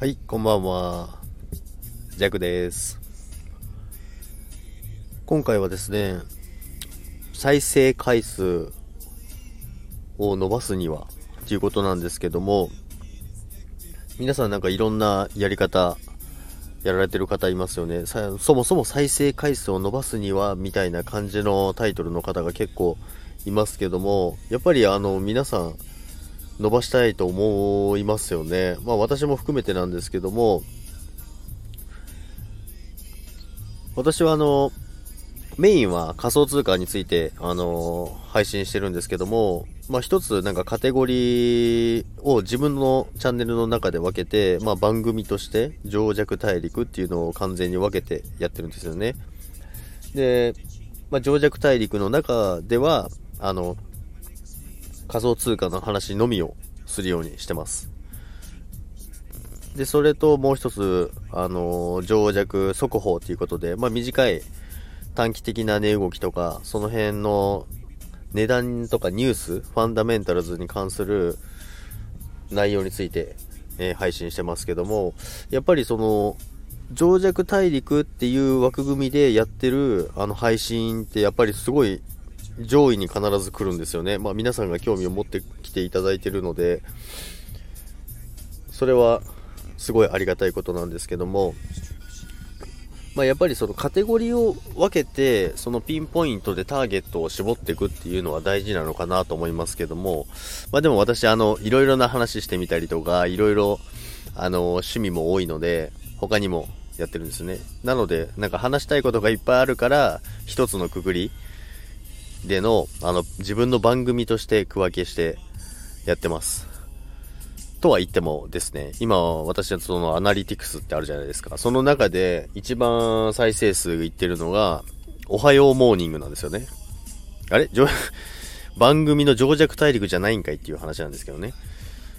はい、こんばんは。ジャックです。今回はですね、再生回数を伸ばすにはっていうことなんですけども、皆さんなんかいろんなやり方やられてる方いますよね。そもそも再生回数を伸ばすにはみたいな感じのタイトルの方が結構いますけども、やっぱりあの皆さん伸ばしたいと思いますよね。まあ私も含めてなんですけども、私はあの、メインは仮想通貨について、あの配信してるんですけども、まあ一つなんかカテゴリーを自分のチャンネルの中で分けて、まあ番組として情弱大陸っていうのを完全に分けてやってるんですよね。で、まあ情弱大陸の中では、あの、仮想通貨の話のみをするようにしてます。で、それともう一つ、あの、情弱速報ということで、まあ短い短期的な値動きとか、その辺の値段とかニュース、ファンダメンタルズに関する内容について、えー、配信してますけども、やっぱりその、情弱大陸っていう枠組みでやってるあの配信ってやっぱりすごい上位に必ず来るんですよね。まあ皆さんが興味を持ってきていただいてるので、それはすごいありがたいことなんですけども、まあ、やっぱりそのカテゴリーを分けて、そのピンポイントでターゲットを絞っていくっていうのは大事なのかなと思いますけども、まあ、でも私、あの、いろいろな話してみたりとか、いろいろ、あの、趣味も多いので、他にもやってるんですね。なので、なんか話したいことがいっぱいあるから、一つのくくりでの、あの、自分の番組として区分けしてやってます。とは言ってもですね、今私はそのアナリティクスってあるじゃないですか。その中で一番再生数いってるのが、おはようモーニングなんですよね。あれ？番組の情弱大陸じゃないんかいっていう話なんですけどね。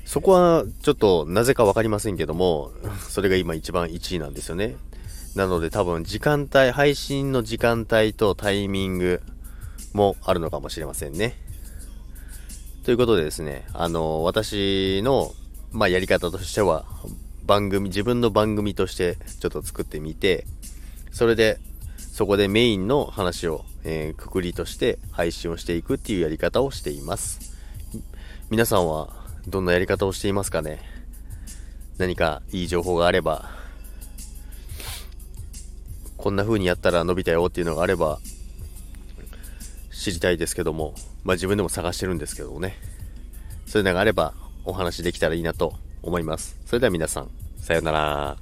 そこはちょっとなぜかわかりませんけども、それが今一番1位なんですよね。なので多分時間帯、配信の時間帯とタイミングもあるのかもしれませんね。ということでですね、あの、私のまあ、やり方としては、番組、自分の番組としてちょっと作ってみて、それで、そこでメインの話を、えー、くくりとして配信をしていくっていうやり方をしています。皆さんはどんなやり方をしていますかね？何かいい情報があれば、こんな風にやったら伸びたよっていうのがあれば、知りたいですけども、まあ自分でも探してるんですけどもね。そういうのがあればお話できたらいいなと思います。それでは皆さん、さようなら。